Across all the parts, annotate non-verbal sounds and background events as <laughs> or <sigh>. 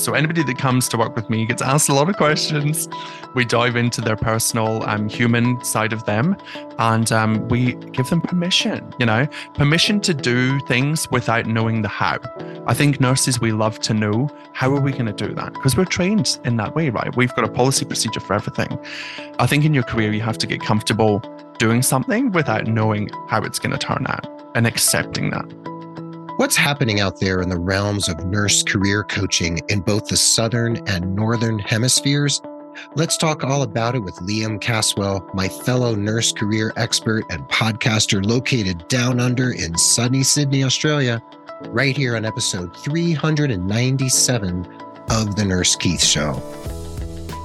So anybody that comes to work with me gets asked a lot of questions. We dive into their personal um, human side of them and um, we give them permission, you know, permission to do things without knowing the how. I think nurses, we love to know how are we going to do that because we're trained in that way, right? We've got a policy procedure for everything. I think in your career, you have to get comfortable doing something without knowing how it's going to turn out and accepting that. What's happening out there in the realms of nurse career coaching in both the southern and northern hemispheres? Let's talk all about it with Liam Caswell, my fellow nurse career expert and podcaster located down under in sunny Sydney, Australia, right here on episode 397 of The Nurse Keith Show.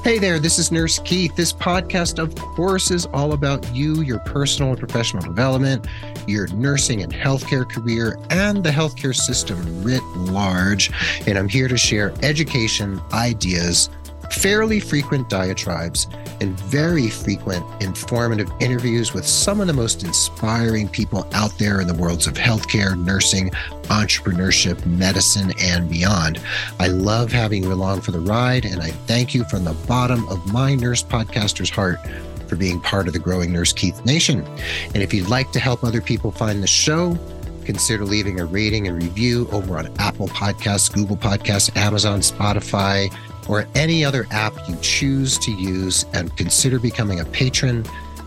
Hey there, this is Nurse Keith. This podcast, of course, is all about you, your personal and professional development, your nursing and healthcare career, and the healthcare system writ large. And I'm here to share education, ideas, fairly frequent diatribes, and very frequent informative interviews with some of the most inspiring people out there in the worlds of healthcare, nursing, entrepreneurship, medicine, and beyond. I love having you along for the ride, and I thank you from the bottom of my nurse podcaster's heart for being part of the growing Nurse Keith Nation. And if you'd like to help other people find the show, consider leaving a rating and review over on Apple Podcasts, Google Podcasts, Amazon, Spotify, or any other app you choose to use, and consider becoming a patron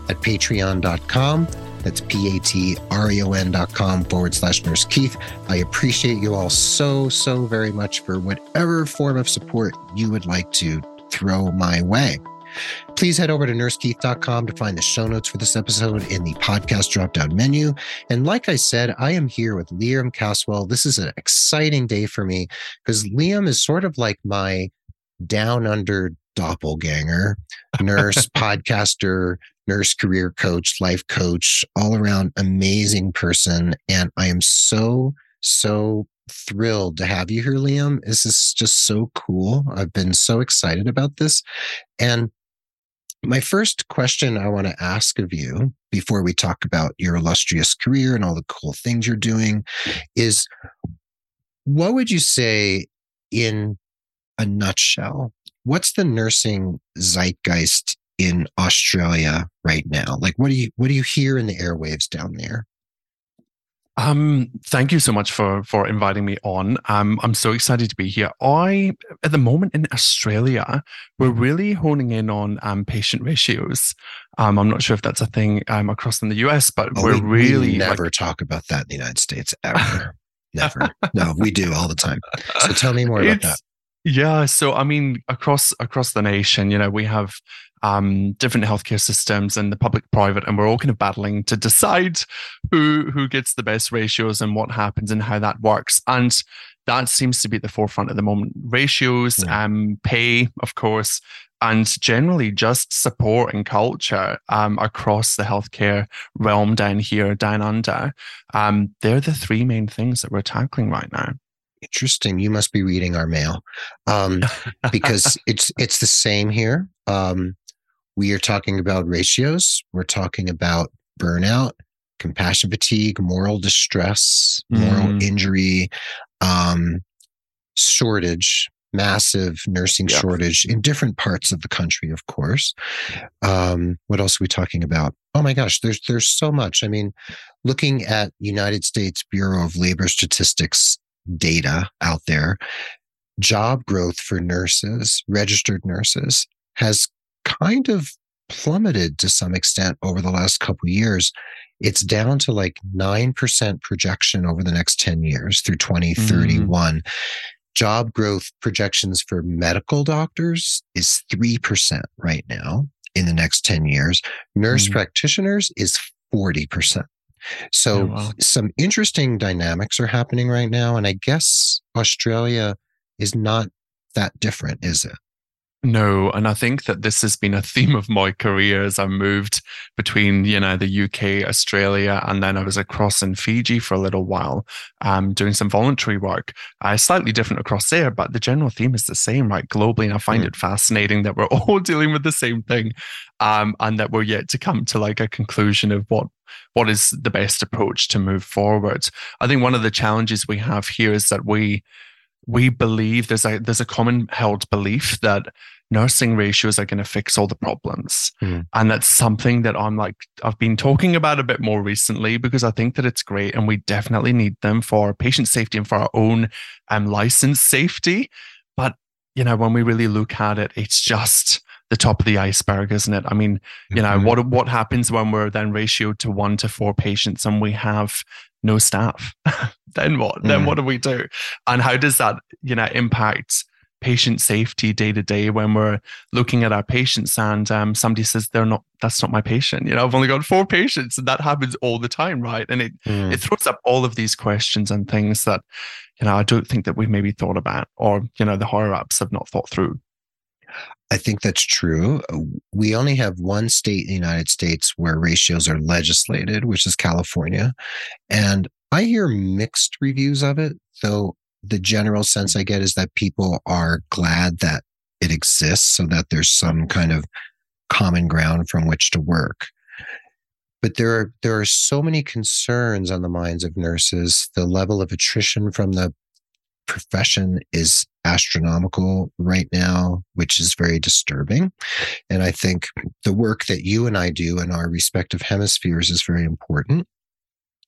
at patreon.com. That's P A T R E O N dot com forward slash Nurse Keith. I appreciate you all so, so very much for whatever form of support you would like to throw my way. Please head over to nursekeith.com to find the show notes for this episode in the podcast drop down menu. And like I said, I am here with Liam Caswell. This is an exciting day for me because Liam is sort of like my down under doppelganger, <laughs> nurse, podcaster, nurse career coach, life coach, all around amazing person. And I am so, so thrilled to have you here, Liam. This is just so cool. I've been so excited about this. And my first question I want to ask of you before we talk about your illustrious career and all the cool things you're doing is what would you say in a nutshell, what's the nursing zeitgeist in Australia right now? Like, what do you what do you hear in the airwaves down there? Um, thank you so much for for inviting me on. Um, I'm so excited to be here. I at the moment in Australia, we're really honing in on um, patient ratios. Um, I'm not sure if that's a thing um, across in the US, but oh, we're we, really we never like, talk about that in the United States ever. <laughs> never. No, we do all the time. So tell me more about that. Yeah, so I mean, across across the nation, you know, we have um, different healthcare systems and the public private, and we're all kind of battling to decide who who gets the best ratios and what happens and how that works. And that seems to be at the forefront at the moment. Ratios, yeah. um, pay, of course, and generally just support and culture um, across the healthcare realm down here, down under. Um, they're the three main things that we're tackling right now interesting. You must be reading our mail um, because <laughs> it's it's the same here. Um, we are talking about ratios. We're talking about burnout, compassion fatigue, moral distress, moral mm. injury, um, shortage, massive nursing yep. shortage in different parts of the country, of course. Um, what else are we talking about? Oh my gosh, there's there's so much. I mean, looking at United States Bureau of Labor Statistics data out there, job growth for nurses, registered nurses, has kind of plummeted to some extent over the last couple years. It's down to like 9% projection over the next 10 years through 2031. Mm. Job growth projections for medical doctors is 3% right now in the next 10 years. Nurse mm. practitioners is 40%. So, oh, wow. some interesting dynamics are happening right now. And I guess Australia is not that different, is it? No, and I think that this has been a theme of my career as I moved between, you know, the UK, Australia, and then I was across in Fiji for a little while, um, doing some voluntary work. Uh, slightly different across there, but the general theme is the same, right? Globally, and I find mm. it fascinating that we're <laughs> all dealing with the same thing, um, and that we're yet to come to like a conclusion of what what is the best approach to move forward. I think one of the challenges we have here is that we we believe there's a there's a common held belief that nursing ratios are going to fix all the problems. Mm. And that's something that I'm like, I've been talking about a bit more recently because I think that it's great and we definitely need them for patient safety and for our own um, license safety. But, you know, when we really look at it, it's just the top of the iceberg, isn't it? I mean, you know, mm-hmm. what what happens when we're then ratioed to one to four patients and we have no staff? <laughs> then what? Mm. Then what do we do? And how does that, you know, impact patient safety day to day when we're looking at our patients and um, somebody says they're not that's not my patient you know i've only got four patients and that happens all the time right and it mm. it throws up all of these questions and things that you know i don't think that we've maybe thought about or you know the higher ups have not thought through I think that's true. Uh, we only have one state in the United States where ratios are legislated, which is California. And I hear mixed reviews of it, though the general sense I get is that people are glad that it exists so that there's some kind of common ground from which to work. But there are there are so many concerns on the minds of nurses. The level of attrition from the profession is astronomical right now, which is very disturbing. And I think the work that you and I do in our respective hemispheres is very important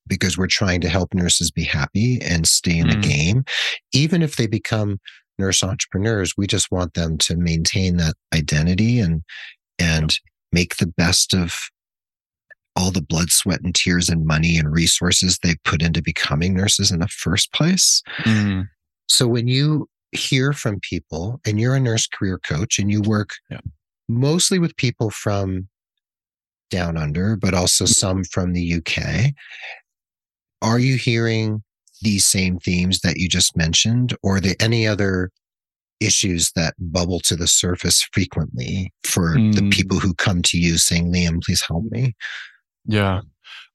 because we're trying to help nurses be happy and stay in mm. the game. Even if they become nurse entrepreneurs, we just want them to maintain that identity and, and make the best of all the blood, sweat, and tears and money and resources they put into becoming nurses in the first place. Mm. So when you hear from people and you're a nurse career coach and you work yeah. mostly with people from down under, but also some from the UK are you hearing these same themes that you just mentioned, or there any other issues that bubble to the surface frequently for mm. the people who come to you saying, Liam, please help me? Yeah.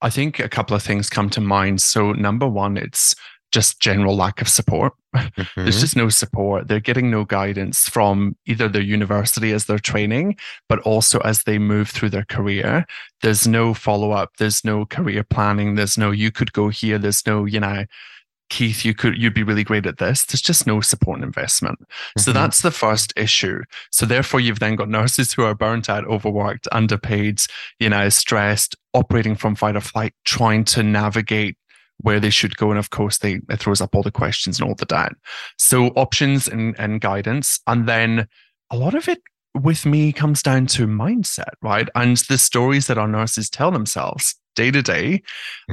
I think a couple of things come to mind. So, number one, it's just general lack of support. <laughs> Mm-hmm. There's just no support. They're getting no guidance from either their university as they're training, but also as they move through their career. There's no follow up. There's no career planning. There's no, you could go here. There's no, you know, Keith, you could you'd be really great at this. There's just no support and investment. Mm-hmm. So that's the first issue. So therefore, you've then got nurses who are burnt out, overworked, underpaid, you know, stressed, operating from fight or flight, trying to navigate where they should go. And of course, they it throws up all the questions and all the doubt. So options and, and guidance. And then a lot of it with me comes down to mindset, right? And the stories that our nurses tell themselves day to day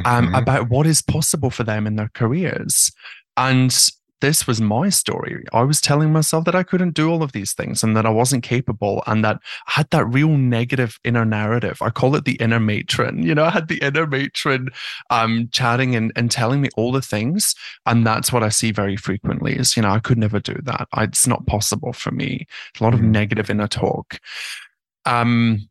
um, mm-hmm. about what is possible for them in their careers. And this was my story. I was telling myself that I couldn't do all of these things and that I wasn't capable and that I had that real negative inner narrative. I call it the inner matron. You know, I had the inner matron um, chatting and, and telling me all the things. And that's what I see very frequently is, you know, I could never do that. I, it's not possible for me. A lot of mm-hmm. negative inner talk. Um,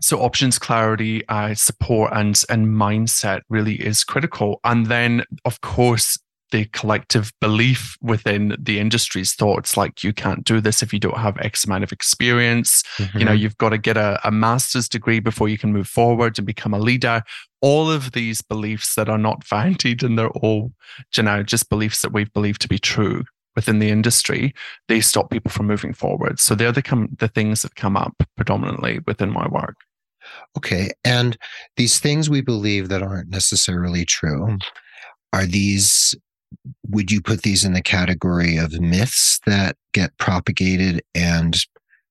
so options clarity uh, support and and mindset really is critical and then of course the collective belief within the industry's thoughts like you can't do this if you don't have x amount of experience mm-hmm. you know mm-hmm. you've got to get a, a master's degree before you can move forward and become a leader all of these beliefs that are not founded and they're all you know just beliefs that we've believed to be true within the industry they stop people from moving forward so they're the, com- the things that come up predominantly within my work okay and these things we believe that aren't necessarily true are these would you put these in the category of myths that get propagated and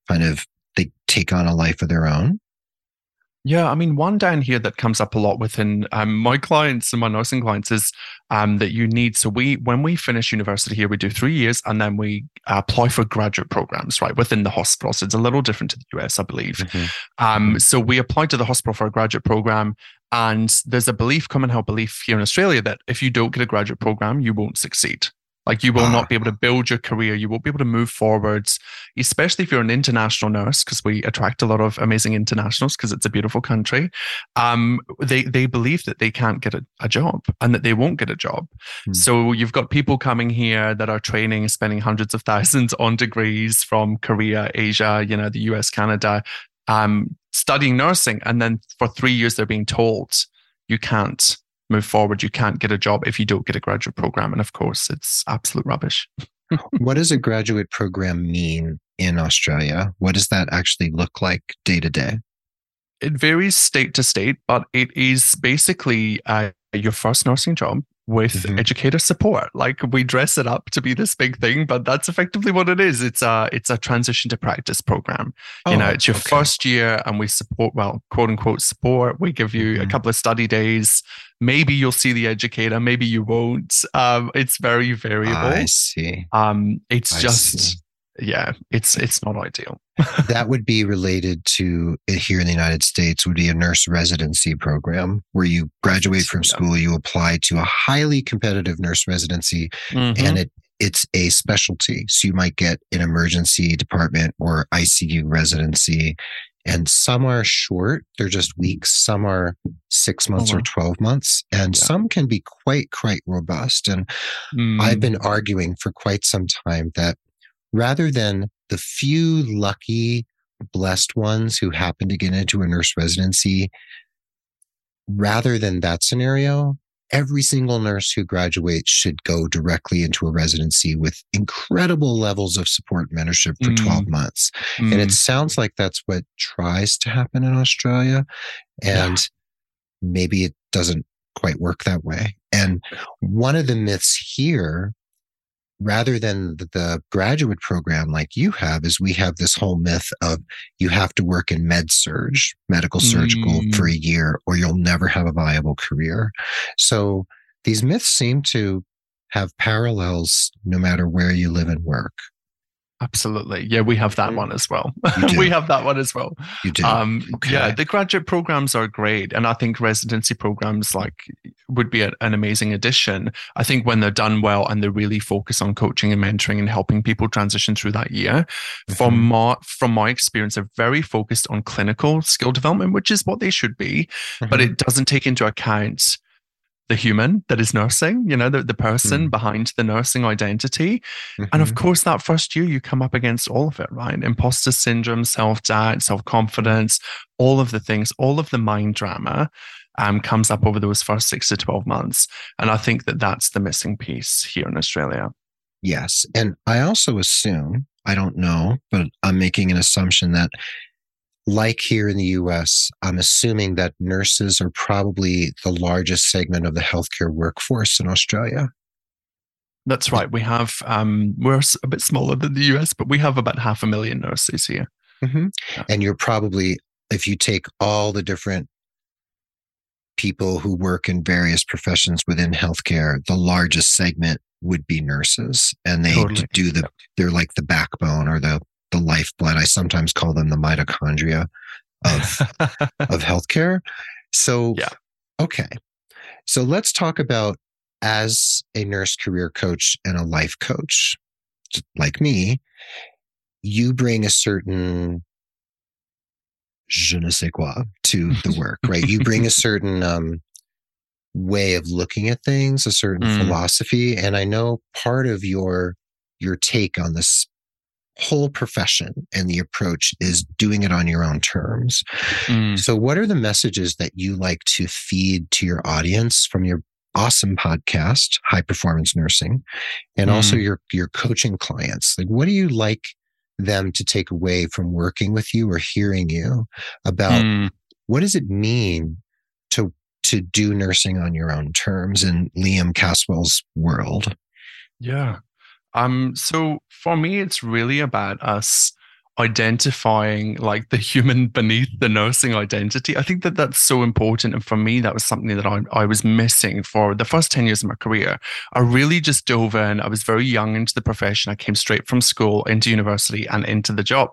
kind of they take on a life of their own? Yeah, I mean, one down here that comes up a lot within um, my clients and my nursing clients is um, that you need. So we, when we finish university here, we do three years, and then we apply for graduate programs, right, within the hospital. So it's a little different to the US, I believe. Mm-hmm. Um, mm-hmm. so we apply to the hospital for a graduate program, and there's a belief, common held belief here in Australia, that if you don't get a graduate program, you won't succeed. Like you will not be able to build your career. You won't be able to move forwards, especially if you're an international nurse, because we attract a lot of amazing internationals because it's a beautiful country. Um, they they believe that they can't get a, a job and that they won't get a job. Hmm. So you've got people coming here that are training, spending hundreds of thousands on degrees from Korea, Asia, you know, the US, Canada, um, studying nursing, and then for three years they're being told you can't move forward. You can't get a job if you don't get a graduate program. And of course, it's absolute rubbish. <laughs> what does a graduate program mean in Australia? What does that actually look like day to day? It varies state to state, but it is basically uh, your first nursing job with mm-hmm. educator support. Like we dress it up to be this big thing, but that's effectively what it is. It's a it's a transition to practice program. Oh, you know, it's your okay. first year and we support well, quote unquote support. We give you mm-hmm. a couple of study days. Maybe you'll see the educator, maybe you won't. Um, it's very variable. I see. Um, it's I just see yeah, it's it's not ideal. <laughs> that would be related to uh, here in the United States would be a nurse residency program where you graduate from school, you apply to a highly competitive nurse residency, mm-hmm. and it it's a specialty. So you might get an emergency department or ICU residency. And some are short, they're just weeks. Some are six months oh, wow. or 12 months. And yeah. some can be quite, quite robust. And mm. I've been arguing for quite some time that rather than the few lucky, blessed ones who happen to get into a nurse residency, rather than that scenario, every single nurse who graduates should go directly into a residency with incredible levels of support and mentorship for mm. 12 months. Mm. And it mm. sounds like that's what tries to happen in Australia. And yeah. maybe it doesn't quite work that way. And one of the myths here rather than the graduate program like you have is we have this whole myth of you have to work in med surg medical surgical mm. for a year or you'll never have a viable career so these myths seem to have parallels no matter where you live and work Absolutely. Yeah, we have that one as well. <laughs> we have that one as well. You do. Um, okay. Yeah, the graduate programs are great. And I think residency programs like would be a, an amazing addition. I think when they're done well and they really focus on coaching and mentoring and helping people transition through that year, mm-hmm. from my from my experience, they're very focused on clinical skill development, which is what they should be, mm-hmm. but it doesn't take into account the human that is nursing, you know, the, the person mm. behind the nursing identity. Mm-hmm. And of mm-hmm. course, that first year, you come up against all of it, right? Imposter syndrome, self doubt, self confidence, all of the things, all of the mind drama um, comes up over those first six to 12 months. And I think that that's the missing piece here in Australia. Yes. And I also assume, I don't know, but I'm making an assumption that like here in the US, I'm assuming that nurses are probably the largest segment of the healthcare workforce in Australia. That's right. We have, um, we're a bit smaller than the US, but we have about half a million nurses here. Mm-hmm. Yeah. And you're probably, if you take all the different people who work in various professions within healthcare, the largest segment would be nurses. And they totally. do the, they're like the backbone or the the lifeblood. I sometimes call them the mitochondria of <laughs> of healthcare. So yeah. okay. So let's talk about as a nurse career coach and a life coach, like me, you bring a certain je ne sais quoi to the <laughs> work, right? you bring a certain um, way of looking at things, a certain mm. philosophy, and I know part of your your take on this whole profession and the approach is doing it on your own terms. Mm. So, what are the messages that you like to feed to your audience from your awesome podcast, High Performance Nursing, and mm. also your your coaching clients? Like, what do you like them to take away from working with you or hearing you about mm. what does it mean to to do nursing on your own terms in Liam Caswell's world? Yeah. Um, so for me, it's really about us identifying like the human beneath the nursing identity. I think that that's so important. And for me, that was something that I, I was missing for the first 10 years of my career. I really just dove in. I was very young into the profession. I came straight from school into university and into the job.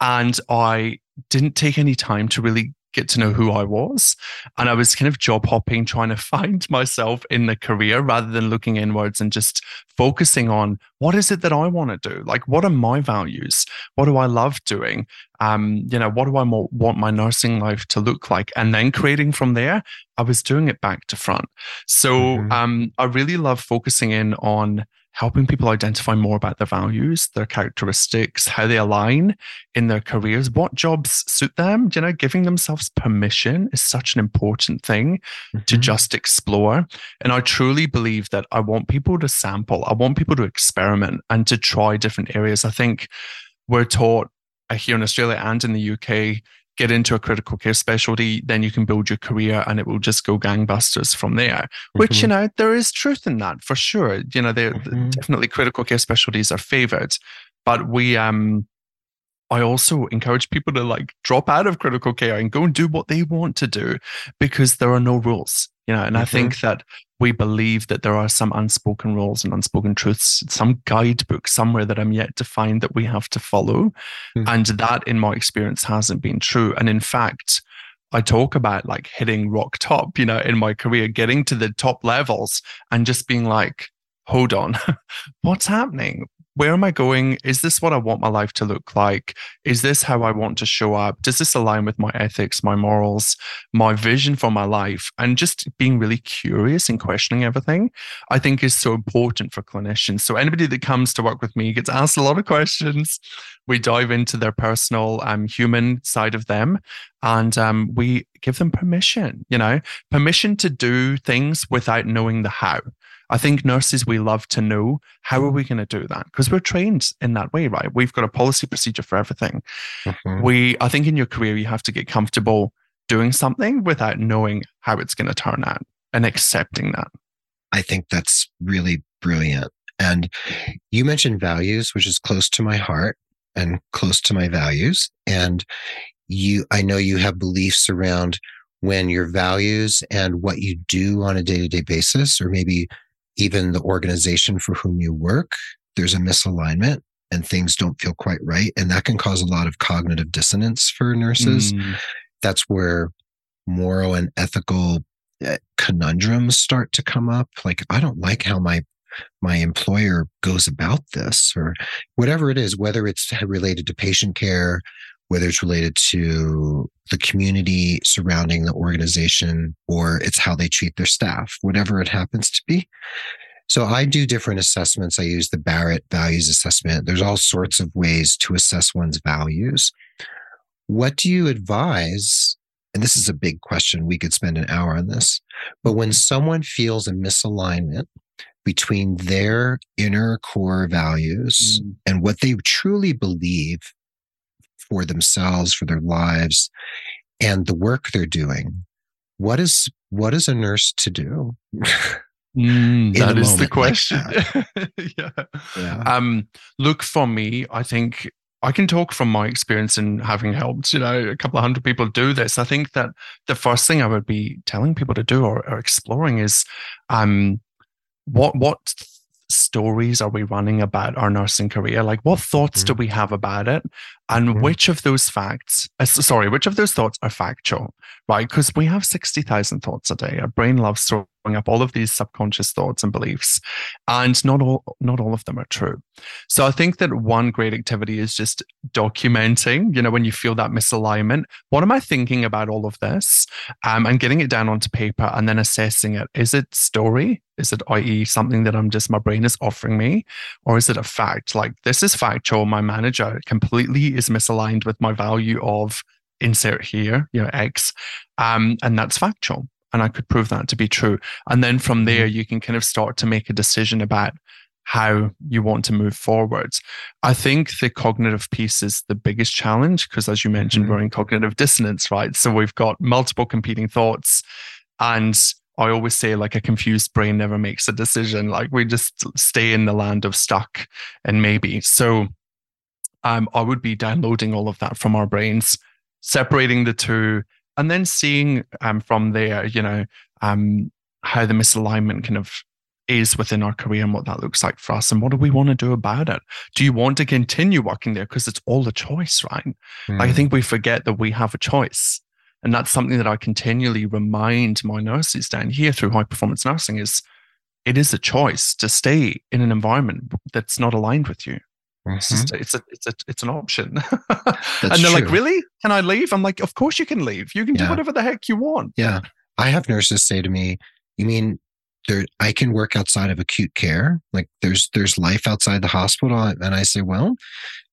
And I didn't take any time to really get to know who I was. And I was kind of job hopping, trying to find myself in the career rather than looking inwards and just focusing on what is it that I want to do? Like, what are my values? What do I love doing? Um, you know, what do I want my nursing life to look like? And then creating from there, I was doing it back to front. So mm-hmm. um, I really love focusing in on helping people identify more about their values, their characteristics, how they align in their careers, what jobs suit them. You know, giving themselves permission is such an important thing mm-hmm. to just explore. And I truly believe that I want people to sample, I want people to experiment and to try different areas. I think we're taught here in Australia and in the UK get into a critical care specialty, then you can build your career and it will just go gangbusters from there. Mm-hmm. Which, you know, there is truth in that for sure. You know, there mm-hmm. definitely critical care specialties are favored. But we um I also encourage people to like drop out of critical care and go and do what they want to do because there are no rules. You know, and mm-hmm. I think that we believe that there are some unspoken rules and unspoken truths, some guidebook somewhere that I'm yet to find that we have to follow. Mm-hmm. And that, in my experience, hasn't been true. And in fact, I talk about like hitting rock top, you know, in my career, getting to the top levels and just being like, hold on, <laughs> what's happening? Where am I going? Is this what I want my life to look like? Is this how I want to show up? Does this align with my ethics, my morals, my vision for my life? And just being really curious and questioning everything, I think is so important for clinicians. So anybody that comes to work with me gets asked a lot of questions. We dive into their personal, um, human side of them, and um, we give them permission. You know, permission to do things without knowing the how. I think nurses, we love to know how are we going to do that? Because we're trained in that way, right? We've got a policy procedure for everything. Mm-hmm. We, I think in your career, you have to get comfortable doing something without knowing how it's going to turn out and accepting that. I think that's really brilliant. And you mentioned values, which is close to my heart and close to my values. And you, I know you have beliefs around when your values and what you do on a day to day basis, or maybe even the organization for whom you work, there's a misalignment and things don't feel quite right. And that can cause a lot of cognitive dissonance for nurses. Mm. That's where moral and ethical eh, conundrums start to come up. Like, I don't like how my my employer goes about this or whatever it is, whether it's related to patient care, whether it's related to the community surrounding the organization or it's how they treat their staff, whatever it happens to be. So I do different assessments. I use the Barrett values assessment. There's all sorts of ways to assess one's values. What do you advise? And this is a big question. We could spend an hour on this. But when someone feels a misalignment between their inner core values mm. and what they truly believe for themselves, for their lives, and the work they're doing. What is what is a nurse to do? Mm, <laughs> that is the question. Like <laughs> yeah. yeah. Um, look, for me, I think I can talk from my experience in having helped, you know, a couple of hundred people do this. I think that the first thing I would be telling people to do or, or exploring is um, what what stories are we running about our nursing career? Like, what thoughts mm-hmm. do we have about it? And mm-hmm. which of those facts, uh, sorry, which of those thoughts are factual, right? Because we have 60,000 thoughts a day. Our brain loves throwing up all of these subconscious thoughts and beliefs. And not all, not all of them are true. So I think that one great activity is just documenting, you know, when you feel that misalignment, what am I thinking about all of this? Um, and getting it down onto paper and then assessing it. Is it story? Is it, i.e., something that I'm just, my brain is offering me? Or is it a fact? Like, this is factual. My manager completely is misaligned with my value of insert here, you know, X. Um, and that's factual. And I could prove that to be true. And then from there, mm-hmm. you can kind of start to make a decision about how you want to move forwards. I think the cognitive piece is the biggest challenge because, as you mentioned, mm-hmm. we're in cognitive dissonance, right? So we've got multiple competing thoughts. And I always say, like, a confused brain never makes a decision. Like, we just stay in the land of stuck and maybe. So, um, I would be downloading all of that from our brains, separating the two, and then seeing um, from there, you know, um, how the misalignment kind of is within our career and what that looks like for us and what do we want to do about it? Do you want to continue working there? Because it's all a choice right? Mm. i think we forget that we have a choice. And that's something that i continually remind my nurses down here through high performance nursing is it is a choice to stay in an environment that's not aligned with you Mm-hmm. It's, just, it's a it's a it's an option. <laughs> and they're true. like, really? Can I leave? I'm like, of course you can leave. You can yeah. do whatever the heck you want. Yeah. I have nurses say to me, You mean there I can work outside of acute care. Like there's there's life outside the hospital. And I say, well,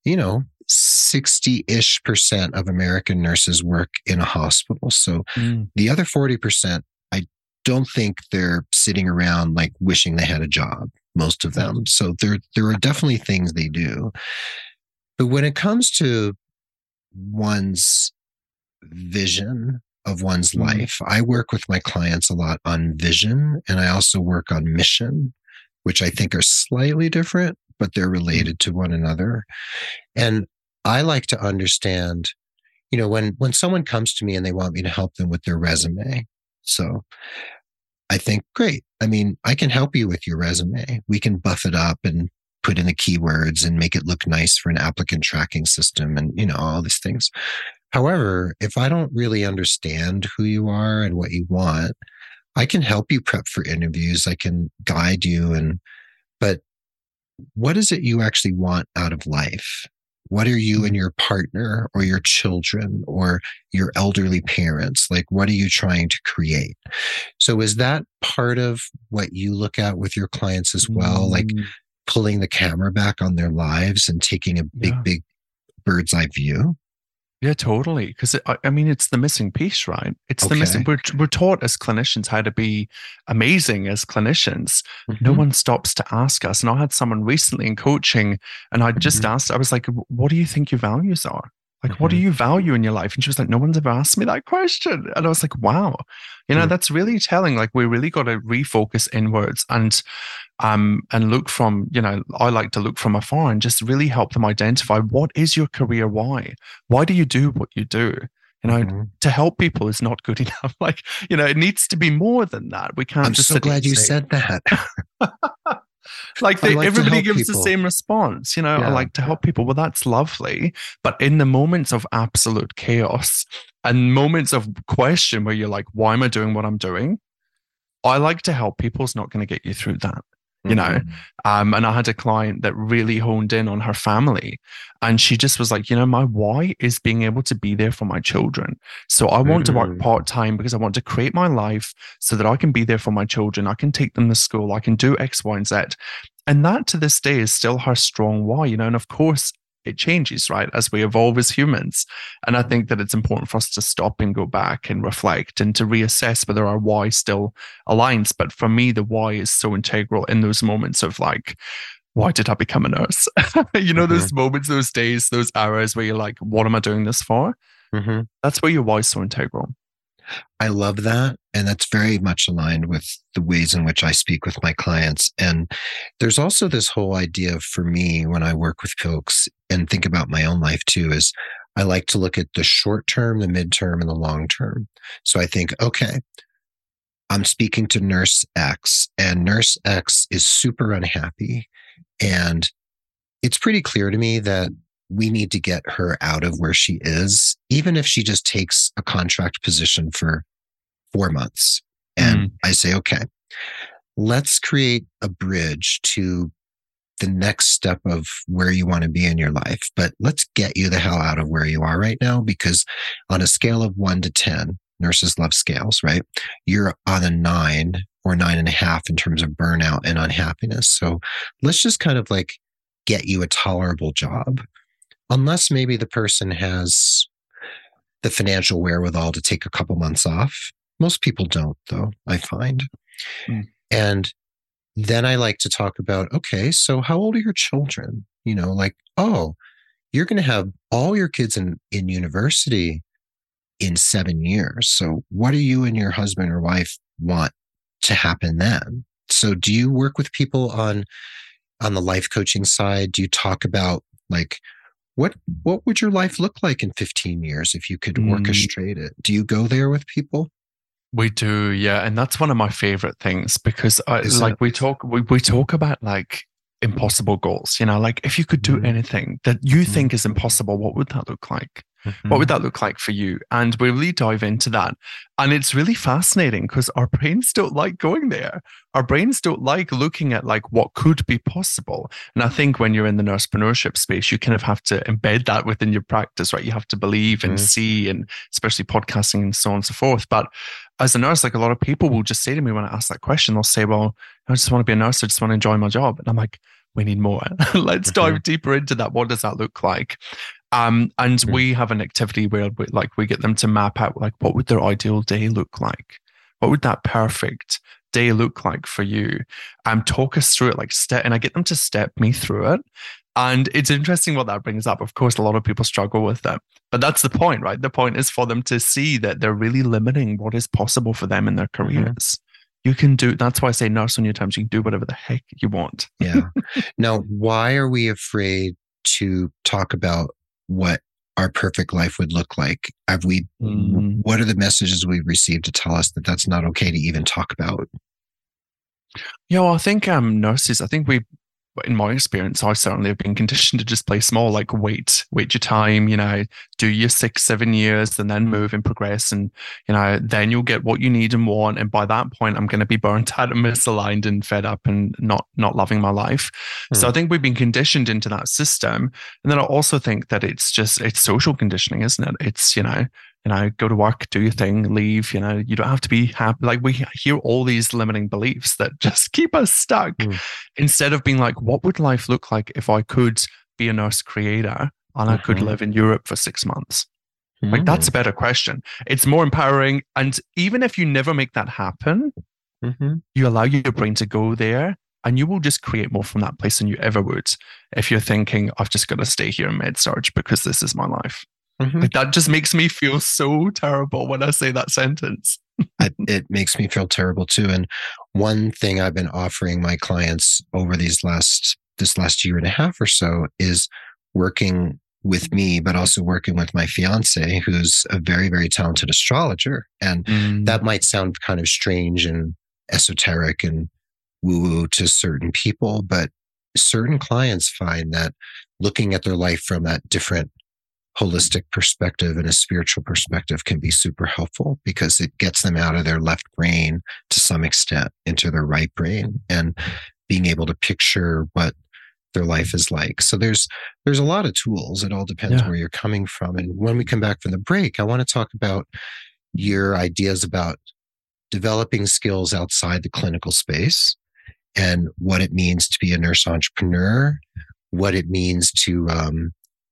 you know, 60-ish percent of American nurses work in a hospital. So mm. the other 40%, I don't think they're sitting around like wishing they had a job, most of them. So there there are definitely things they do. But when it comes to one's vision of one's mm-hmm. life. I work with my clients a lot on vision and I also work on mission, which I think are slightly different, but they're mm-hmm. related to one another. And I like to understand, you know, when when someone comes to me and they want me to help them with their resume. So I think, great. I mean, I can help you with your resume. We can buff it up and put in the keywords and make it look nice for an applicant tracking system and, you know, all these things. However, if I don't really understand who you are and what you want, I can help you prep for interviews. I can guide you and, but what is it you actually want out of life? What are you and mm-hmm. your partner or your children or your elderly parents? Like, what are you trying to create? So, is that part of what you look at with your clients as well? Mm. Like pulling the camera back on their lives and taking a big, yeah. big bird's eye view? Yeah, totally. Because I, I, mean, it's the missing piece, right? It's okay. the missing. We're we're taught as clinicians how to be amazing as clinicians. Mm-hmm. No one stops to ask us. And I had someone recently in coaching, and I just mm-hmm. asked. I was like, "What do you think your values are?" Like, mm-hmm. what do mm-hmm. you value in your life? And she was like, no one's ever asked me that question. And I was like, wow, you know, mm-hmm. that's really telling. Like, we really got to refocus inwards and, um, and look from, you know, I like to look from afar and just really help them identify what is your career why? Why do you do what you do? You know, mm-hmm. to help people is not good <laughs> enough. Like, you know, it needs to be more than that. We can't I'm just. I'm so glad you said that. <laughs> <laughs> like, they, like everybody gives people. the same response you know yeah. i like to help people. Well that's lovely. But in the moments of absolute chaos and moments of question where you're like why am i doing what i'm doing? I like to help people. Is not going to get you through that you know mm-hmm. um, and i had a client that really honed in on her family and she just was like you know my why is being able to be there for my children so i want mm-hmm. to work mm. part-time because i want to create my life so that i can be there for my children i can take them to school i can do x y and z and that to this day is still her strong why you know and of course it changes, right, as we evolve as humans. And I think that it's important for us to stop and go back and reflect and to reassess whether our why still aligns. But for me, the why is so integral in those moments of like, why did I become a nurse? <laughs> you know, mm-hmm. those moments, those days, those hours where you're like, what am I doing this for? Mm-hmm. That's where your why is so integral. I love that. And that's very much aligned with the ways in which I speak with my clients. And there's also this whole idea for me when I work with folks and think about my own life too is I like to look at the short term, the midterm, and the long term. So I think, okay, I'm speaking to nurse X, and nurse X is super unhappy. And it's pretty clear to me that we need to get her out of where she is, even if she just takes a contract position for four months. And mm. I say, okay, let's create a bridge to the next step of where you want to be in your life. But let's get you the hell out of where you are right now, because on a scale of one to 10, nurses love scales, right? You're on a nine or nine and a half in terms of burnout and unhappiness. So let's just kind of like get you a tolerable job unless maybe the person has the financial wherewithal to take a couple months off. Most people don't, though, I find. Mm. And then I like to talk about okay, so how old are your children? You know, like, oh, you're going to have all your kids in, in university in seven years. So, what do you and your husband or wife want to happen then? So, do you work with people on on the life coaching side? Do you talk about like what what would your life look like in 15 years if you could mm. orchestrate it do you go there with people we do yeah and that's one of my favorite things because I, like it? we talk we, we talk about like impossible goals you know like if you could do mm. anything that you mm. think is impossible what would that look like Mm-hmm. What would that look like for you? And we really dive into that. And it's really fascinating because our brains don't like going there. Our brains don't like looking at like what could be possible. And I think when you're in the nursepreneurship space, you kind of have to embed that within your practice, right? You have to believe and mm-hmm. see, and especially podcasting and so on and so forth. But as a nurse, like a lot of people will just say to me when I ask that question, they'll say, Well, I just want to be a nurse. I just want to enjoy my job. And I'm like, we need more. <laughs> Let's mm-hmm. dive deeper into that. What does that look like? Um, and mm-hmm. we have an activity where we, like we get them to map out like what would their ideal day look like? What would that perfect day look like for you? Um, talk us through it like step and I get them to step me through it. And it's interesting what that brings up. Of course, a lot of people struggle with that. But that's the point, right? The point is for them to see that they're really limiting what is possible for them in their mm-hmm. careers. Mm-hmm you can do that's why i say nurse on your terms you can do whatever the heck you want yeah <laughs> now why are we afraid to talk about what our perfect life would look like have we mm. what are the messages we've received to tell us that that's not okay to even talk about yeah well i think um nurses i think we in my experience, I certainly have been conditioned to just play small, like wait, wait your time, you know, do your six, seven years and then move and progress. And, you know, then you'll get what you need and want. And by that point, I'm going to be burnt <laughs> out and misaligned and fed up and not, not loving my life. Mm. So I hmm. think we've been conditioned into that system. And then I also think that it's just, it's social conditioning, isn't it? It's, you know, you know, go to work, do your thing, leave. You know, you don't have to be happy. Like we hear all these limiting beliefs that <laughs> just keep us stuck mm. instead of being like, what would life look like if I could be a nurse creator and. I could mm-hmm. live in Europe for six months? Mm. Like that's a mm. better question. It's more empowering. And even if you never make that happen, mm-hmm. you allow your brain to go there and you will just create more from that place than you ever would if you're thinking, I've just got to stay here in med surg because this is my life. Mm-hmm. Like that just makes me feel so terrible when I say that sentence. <laughs> I, it makes me feel terrible too. And one thing I've been offering my clients over these last this last year and a half or so is working with me, but also working with my fiance, who's a very, very talented astrologer. And mm. that might sound kind of strange and esoteric and woo woo to certain people, but certain clients find that looking at their life from that different holistic perspective and a spiritual perspective can be super helpful because it gets them out of their left brain to some extent into their right brain and being able to picture what their life is like. So there's there's a lot of tools. It all depends yeah. where you're coming from. And when we come back from the break, I want to talk about your ideas about developing skills outside the clinical space and what it means to be a nurse entrepreneur, what it means to um,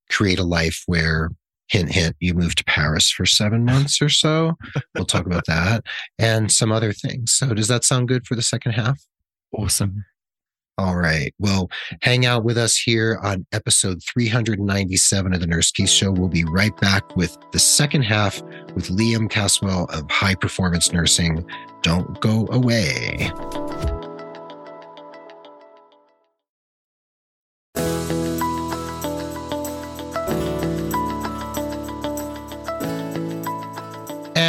create a life where hint hint you move to paris for seven months or so. We'll talk about <laughs> that and some other things. So does that sound good for the second half? Awesome. All right. Well hang out with us here on episode 397 of the nurse keith show. We'll be right back with the second half with liam caswell of high performance nursing. Don't go away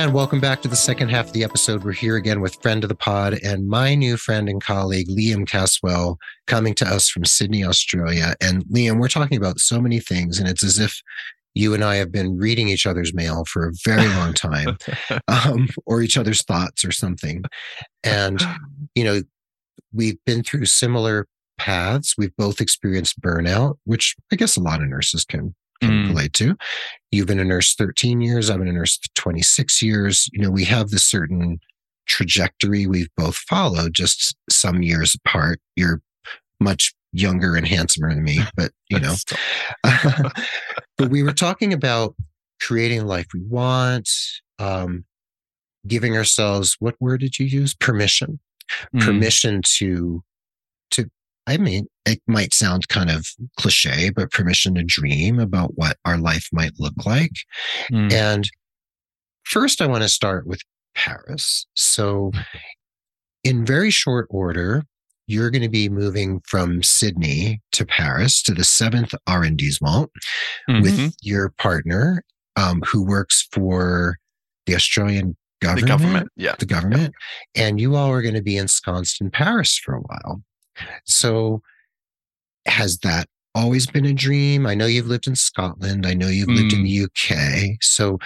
And welcome back to the second half of the episode. We're here again with friend of the pod and my new friend and colleague, Liam Caswell, coming to us from Sydney, Australia. And Liam, we're talking about so many things, and it's as if you and I have been reading each other's mail for a very long time, <laughs> um, or each other's thoughts or something. And, you know, we've been through similar paths. We've both experienced burnout, which I guess a lot of nurses can can mm. relate to. You've been a nurse 13 years. I've been a nurse 26 years. You know, we have this certain trajectory we've both followed, just some years apart. You're much younger and handsomer than me, <laughs> but you know. <laughs> but we were talking about creating a life we want, um, giving ourselves what word did you use? Permission. Mm. Permission to to I mean, it might sound kind of cliche, but permission to dream about what our life might look like. Mm. And first, I want to start with Paris. So, in very short order, you're going to be moving from Sydney to Paris to the seventh arrondissement mm-hmm. with your partner, um, who works for the Australian government. The government, yeah. The government. And you all are going to be ensconced in Paris for a while. So has that always been a dream? I know you've lived in Scotland. I know you've mm. lived in the UK. So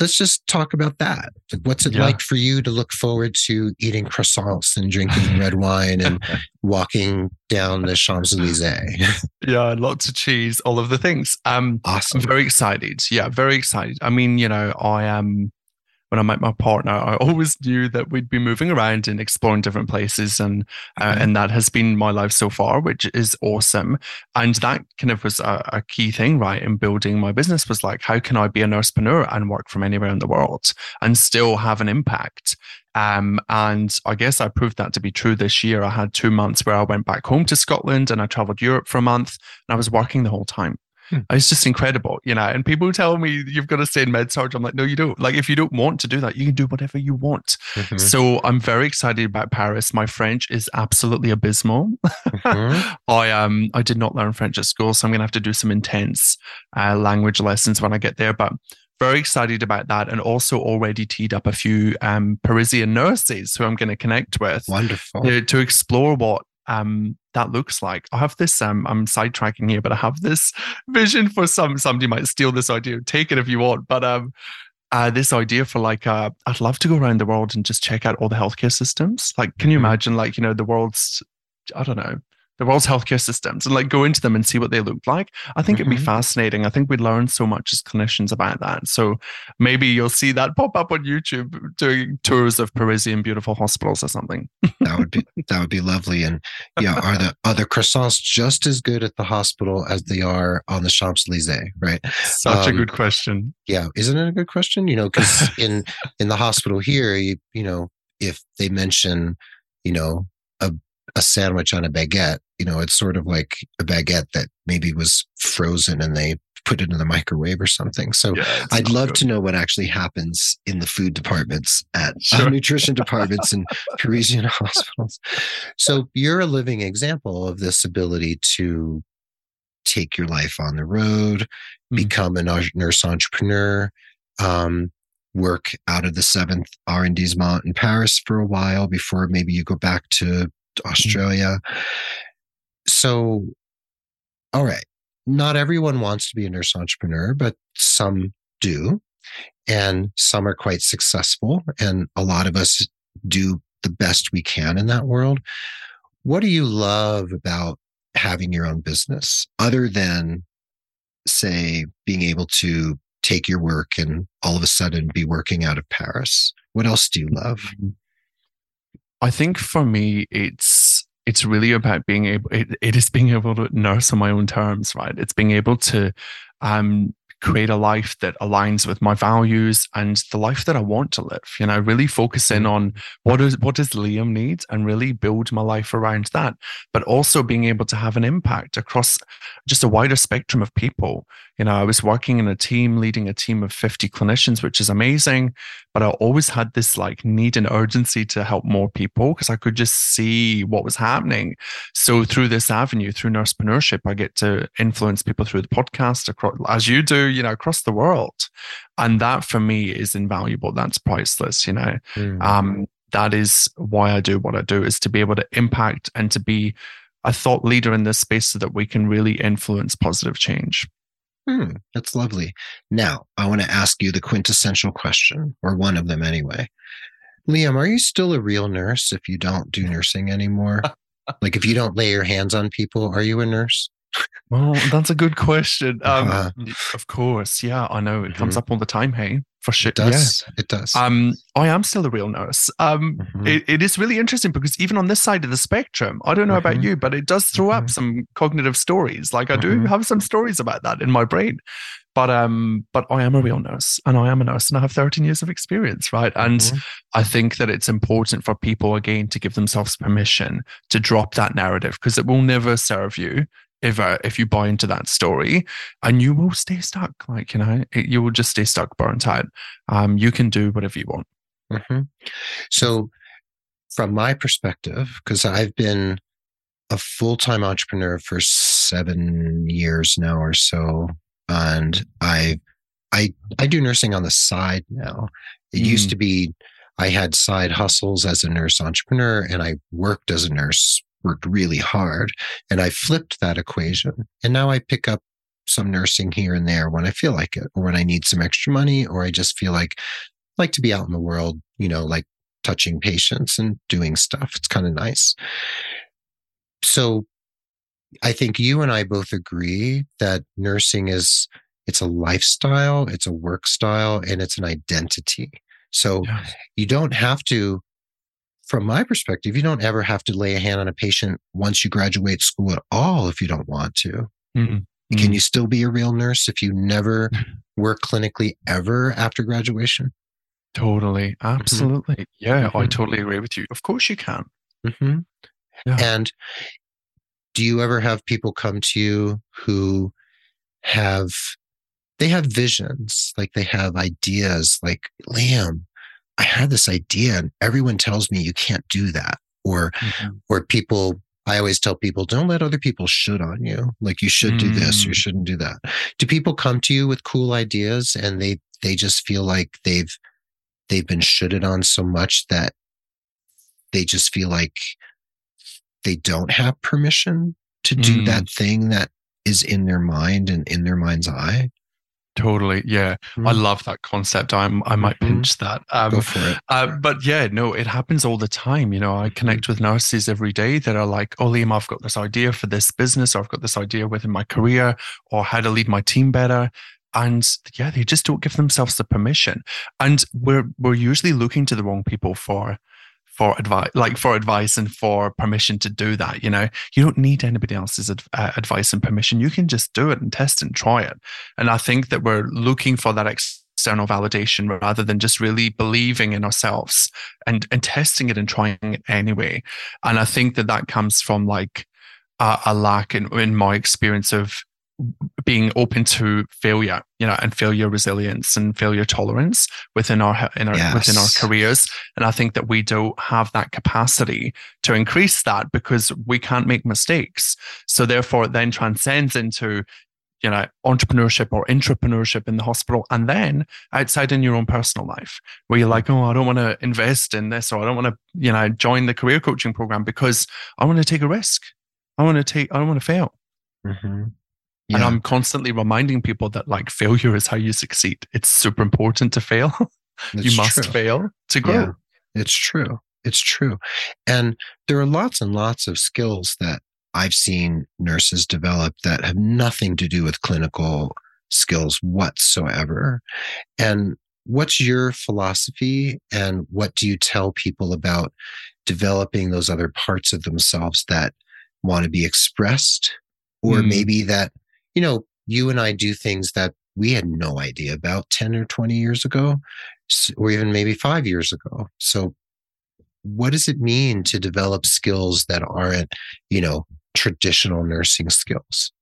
let's just talk about that. What's it yeah. like for you to look forward to eating croissants and drinking <laughs> red wine and walking down the Champs Elysees? <laughs> yeah, lots of cheese, all of the things. Um, awesome. I'm very excited. Yeah, very excited. I mean, you know, I am. Um, when I met my partner, I always knew that we'd be moving around and exploring different places, and uh, and that has been my life so far, which is awesome. And that kind of was a, a, key thing, right, in building my business was like, how can I be a nursepreneur and work from anywhere in the world and still have an impact? Um, and I guess I proved that to be true this year. I had two months where I went back home to Scotland and I traveled Europe for a month, and I was working the whole time. Hmm. It's just incredible, you know. And people tell me you've got to stay in med surg. I'm like, no, you don't. Like, if you don't want to do that, you can do whatever you want. Mm-hmm. So I'm very excited about Paris. My French is absolutely abysmal. Mm-hmm. <laughs> I um I did not learn French at school, so I'm gonna have to do some intense uh, language lessons when I get there. But very excited about that and also already teed up a few um, Parisian nurses who I'm going to connect with. Wonderful. To, to explore what um, that looks like. I have this, um, I'm sidetracking here, but I have this <laughs> vision for some, somebody might steal this idea, take it if you want, but um, uh, this idea for like, uh, I'd love to go around the world and just check out all the healthcare systems. Like, can you mm-hmm. imagine like, you know, the world's, I don't know, the world's healthcare systems and like go into them and see what they look like. I think mm-hmm. it'd be mm-hmm. fascinating. I think we'd learn so much as clinicians about that. So maybe you'll see that pop up on YouTube doing tours of Parisian beautiful hospitals or something. that would be that would be lovely. And yeah, are the are the croissants just as good at the hospital as they are on the Champs Elysees? Right. Such um, a good question. Yeah, isn't it a good question? You know, because in in the hospital here, you you know, if they mention, you know, a sandwich on a baguette, you know, it's sort of like a baguette that maybe was frozen and they put it in the microwave or something. So yeah, I'd love good. to know what actually happens in the food departments at sure. nutrition <laughs> departments in Parisian <laughs> hospitals. So you're a living example of this ability to take your life on the road, mm-hmm. become a nurse entrepreneur, um, work out of the seventh arrondissement in Paris for a while before maybe you go back to. Mm-hmm. Australia. So, all right, not everyone wants to be a nurse entrepreneur, but some do. And some are quite successful. And a lot of us do the best we can in that world. What do you love about having your own business other than, say, being able to take your work and all of a sudden be working out of Paris? What else do you love? Mm-hmm. I think for me, it's it's really about being able. It, it is being able to nurse on my own terms, right? It's being able to um, create a life that aligns with my values and the life that I want to live. You know, really focus in mm-hmm. on what is what does Liam need and really build my life around that. But also being able to have an impact across just a wider spectrum of people. You know, I was working in a team, leading a team of 50 clinicians, which is amazing. But I always had this like need and urgency to help more people because I could just see what was happening. So through this avenue, through nursepreneurship, I get to influence people through the podcast across, as you do, you know, across the world. And that for me is invaluable. That's priceless, you know. Mm. Um, that is why I do what I do is to be able to impact and to be a thought leader in this space so that we can really influence positive change. Hmm, that's lovely. Now, I want to ask you the quintessential question, or one of them anyway. Liam, are you still a real nurse if you don't do nursing anymore? <laughs> like if you don't lay your hands on people, are you a nurse? Well, that's a good question. <laughs> Um, uh, of course, yeah, I know it mm-hmm. comes up all the time. Hey, for sure, it does. Yeah. It does. Um, I am still a real nurse. Um, mm-hmm. it, it is really interesting because even on this side of the spectrum, I don't know mm-hmm. about you, but it does throw up mm-hmm. some cognitive stories. Like I do mm-hmm. have some stories about that in my brain. But um, but I am a real nurse, and I am a nurse, and I have 13 years of experience, right? And mm-hmm. I think that it's important for people again to give themselves permission to drop that narrative because it will never serve you if uh, if you buy into that story and you will stay stuck like you know it, you will just stay stuck burnt out um you can do whatever you want mm-hmm. so from my perspective because i've been a full-time entrepreneur for seven years now or so and i i i do nursing on the side now it mm. used to be i had side hustles as a nurse entrepreneur and i worked as a nurse worked really hard. And I flipped that equation. And now I pick up some nursing here and there when I feel like it, or when I need some extra money, or I just feel like like to be out in the world, you know, like touching patients and doing stuff. It's kind of nice. So I think you and I both agree that nursing is it's a lifestyle, it's a work style, and it's an identity. So you don't have to, from my perspective, you don't ever have to lay a hand on a patient once you graduate school at all if you don't want to. Mm-hmm. Can mm-hmm. you still be a real nurse if you never <laughs> work clinically ever after graduation? Totally. Mm-hmm. Absolutely. Mm-hmm. Yeah, mm-hmm. I totally agree with you. Of course you can. Mm-hmm. Yeah. And do you ever have people come to you who have they have visions, like they have ideas, like Liam, I had this idea and everyone tells me you can't do that. Or mm-hmm. or people I always tell people, don't let other people should on you. Like you should do this, you mm. shouldn't do that. Do people come to you with cool ideas and they they just feel like they've they've been shitted on so much that they just feel like they don't have permission to do mm. that thing that is in their mind and in their mind's eye. Totally. Yeah. Mm. I love that concept. I'm, I might mm-hmm. pinch that. Um, Go for it. Uh, but yeah, no, it happens all the time. You know, I connect with nurses every day that are like, oh, Liam, I've got this idea for this business, or I've got this idea within my career, or how to lead my team better. And yeah, they just don't give themselves the permission. And we're, we're usually looking to the wrong people for for advice, like for advice and for permission to do that. You know, you don't need anybody else's uh, advice and permission. You can just do it and test and try it. And I think that we're looking for that external validation rather than just really believing in ourselves and and testing it and trying it anyway. And I think that that comes from like a, a lack in in my experience of being open to failure, you know, and failure resilience and failure tolerance within our in our yes. within our careers. And I think that we don't have that capacity to increase that because we can't make mistakes. So therefore, it then transcends into you know entrepreneurship or entrepreneurship in the hospital and then outside in your own personal life where you're like oh i don't want to invest in this or i don't want to you know join the career coaching program because i want to take a risk i want to take i don't want to fail mm-hmm. Yeah. And I'm constantly reminding people that like failure is how you succeed. It's super important to fail. <laughs> you must true. fail to grow. Yeah, it's true. It's true. And there are lots and lots of skills that I've seen nurses develop that have nothing to do with clinical skills whatsoever. And what's your philosophy and what do you tell people about developing those other parts of themselves that want to be expressed or mm. maybe that you know, you and I do things that we had no idea about 10 or 20 years ago, or even maybe five years ago. So, what does it mean to develop skills that aren't, you know, traditional nursing skills?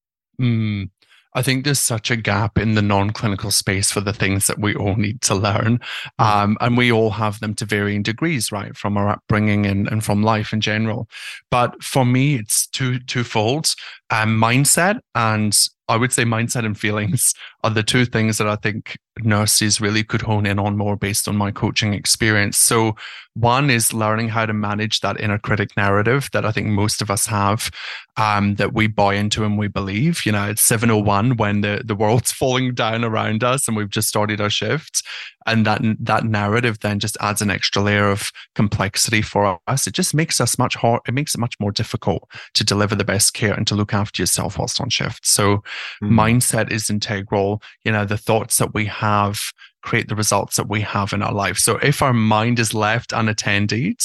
Mm, I think there's such a gap in the non clinical space for the things that we all need to learn. Um, and we all have them to varying degrees, right, from our upbringing and, and from life in general. But for me, it's two twofold um, mindset and I would say mindset and feelings are the two things that I think nurses really could hone in on more based on my coaching experience. So, one is learning how to manage that inner critic narrative that I think most of us have, um, that we buy into and we believe. You know, it's 701 when the, the world's <laughs> falling down around us and we've just started our shift. And that, that narrative then just adds an extra layer of complexity for us. It just makes us much hard, it makes it much more difficult to deliver the best care and to look after yourself whilst on shift. So, mm. mindset is integral. You know, the thoughts that we have create the results that we have in our life. So if our mind is left unattended,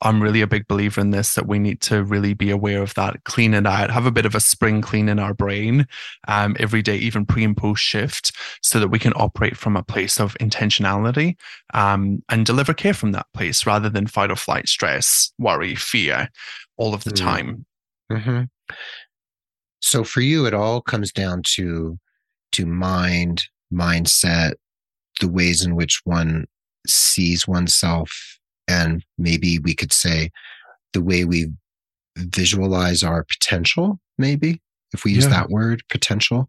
I'm really a big believer in this that we need to really be aware of that, clean it out, have a bit of a spring clean in our brain um, every day, even pre and post shift, so that we can operate from a place of intentionality um, and deliver care from that place rather than fight or flight, stress, worry, fear all of the mm. time. Mm-hmm. So for you, it all comes down to to mind, mindset, the ways in which one sees oneself, and maybe we could say the way we visualize our potential, maybe if we use yeah. that word, potential.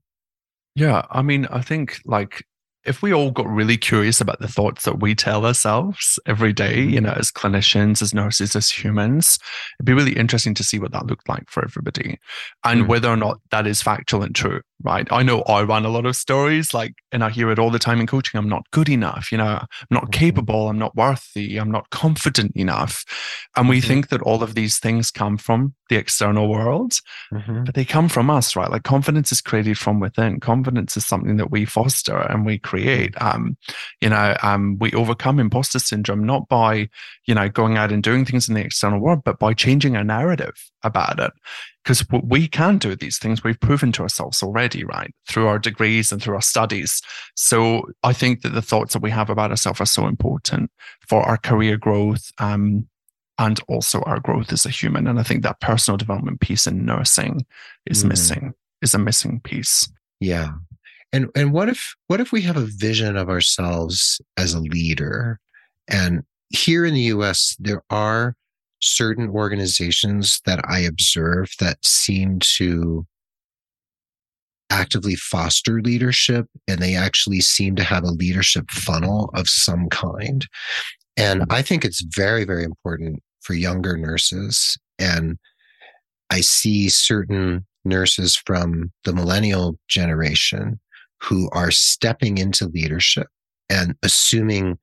Yeah. I mean, I think like if we all got really curious about the thoughts that we tell ourselves every day, you know, as clinicians, as nurses, as humans, it'd be really interesting to see what that looked like for everybody and mm. whether or not that is factual and true, right? I know I run a lot of stories like, and I hear it all the time in coaching. I'm not good enough, you know, I'm not mm-hmm. capable, I'm not worthy, I'm not confident enough. And we mm-hmm. think that all of these things come from the external world, mm-hmm. but they come from us, right? Like confidence is created from within. Confidence is something that we foster and we create. Um, you know, um, we overcome imposter syndrome not by, you know, going out and doing things in the external world, but by changing our narrative about it. Because we can do these things. We've proven to ourselves already, right? Through our degrees and through our studies. So I think that the thoughts that we have about ourselves are so important for our career growth, um, and also our growth as a human. And I think that personal development piece in nursing is mm. missing, is a missing piece. Yeah. And and what if what if we have a vision of ourselves as a leader? And here in the US, there are certain organizations that I observe that seem to actively foster leadership and they actually seem to have a leadership funnel of some kind. And I think it's very, very important for younger nurses. And I see certain nurses from the millennial generation who are stepping into leadership and assuming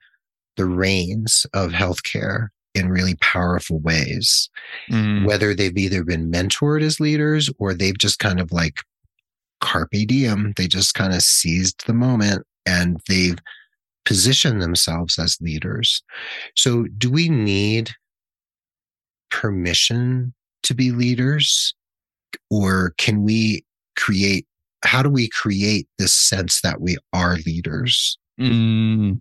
the reins of healthcare in really powerful ways. Mm. Whether they've either been mentored as leaders or they've just kind of like carpe diem, they just kind of seized the moment and they've positioned themselves as leaders. So, do we need permission to be leaders? Or can we create, how do we create this sense that we are leaders? Mm,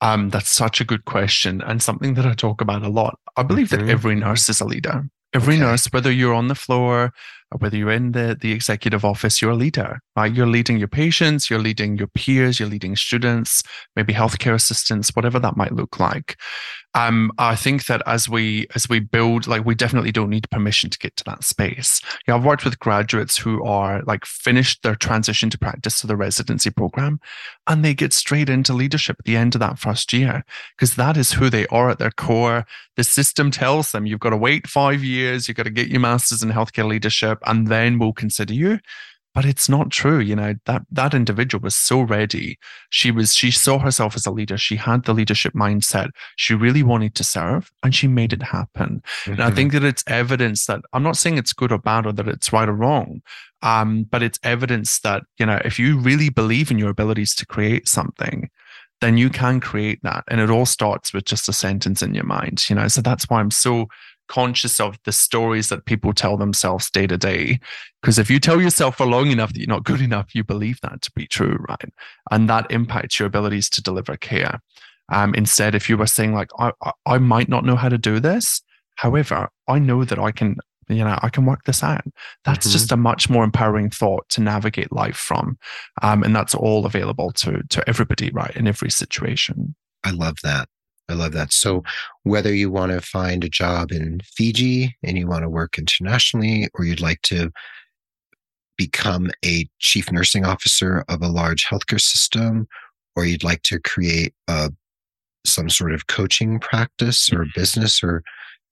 um, that's such a good question and something that I talk about a lot. I believe mm-hmm. that every nurse is a leader. Every okay. nurse, whether you're on the floor or whether you're in the, the executive office, you're a leader, right? You're leading your patients, you're leading your peers, you're leading students, maybe healthcare assistants, whatever that might look like um, I think that as we as we build, like we definitely don't need permission to get to that space. Yeah, I've worked with graduates who are like finished their transition to practice to the residency program, and they get straight into leadership at the end of that first year because that is who they are at their core. The system tells them you've got to wait five years, you've got to get your masters in healthcare leadership, and then we'll consider you. But it's not true you know that that individual was so ready. She was she saw herself as a leader. She had the leadership mindset. She really wanted to serve and she made it happen. Mm-hmm. and i think that it's evidence that i'm not saying it's good or bad or that it's right or wrong um, but it's evidence that you know if you really believe in your abilities to create something then you can create that. And it all starts with just a sentence in your mind you know? So that's why i'm so conscious of the stories that people tell themselves day to day. Because if you tell yourself for long enough that you're not good enough, you believe that to be true, right? And that impacts your abilities to deliver care. Um, instead, if you were saying like, I, I might not know how to do this, however, I know that I can, you know, I can work this out. That's mm-hmm. just a much more empowering thought to navigate life from, um, and that's all available to to everybody, right, in every situation. I love that. I love that. So, whether you want to find a job in Fiji and you want to work internationally, or you'd like to become a chief nursing officer of a large healthcare system, or you'd like to create a, some sort of coaching practice or mm-hmm. business, or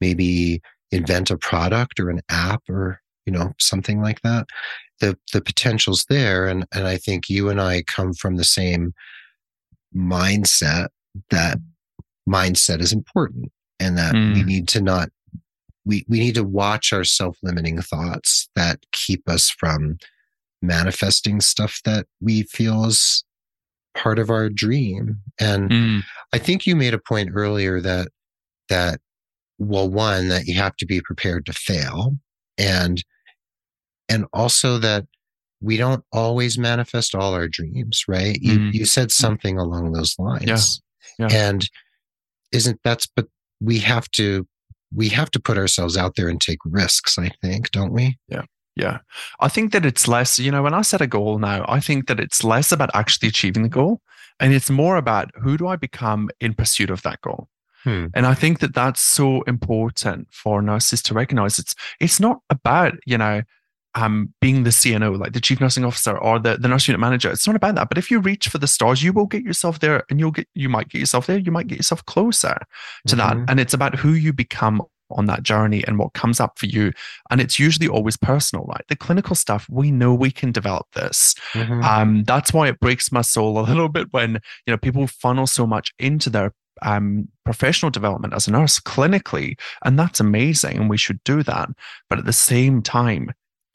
maybe invent a product or an app or you know something like that the the potential's there and and i think you and i come from the same mindset that mindset is important and that mm. we need to not we we need to watch our self-limiting thoughts that keep us from manifesting stuff that we feel is part of our dream and mm. i think you made a point earlier that that well one that you have to be prepared to fail and and also that we don't always manifest all our dreams right you mm. you said something along those lines yeah. Yeah. and isn't that's but we have to we have to put ourselves out there and take risks i think don't we? Yeah yeah. I think that it's less you know when i set a goal now i think that it's less about actually achieving the goal and it's more about who do i become in pursuit of that goal. Hmm. and i think that that's so important for nurses to recognize it's it's not about you know um, being the CNO, like the chief nursing officer or the, the nurse unit manager. It's not about that. But if you reach for the stars, you will get yourself there and you'll get, you might get yourself there. You might get yourself closer to mm-hmm. that. And it's about who you become on that journey and what comes up for you. And it's usually always personal, right? The clinical stuff, we know we can develop this. Mm-hmm. Um, that's why it breaks my soul a <laughs> little bit when, you know, people funnel so much into their um, professional development as a nurse clinically. And that's amazing. And we should do that. But at the same time,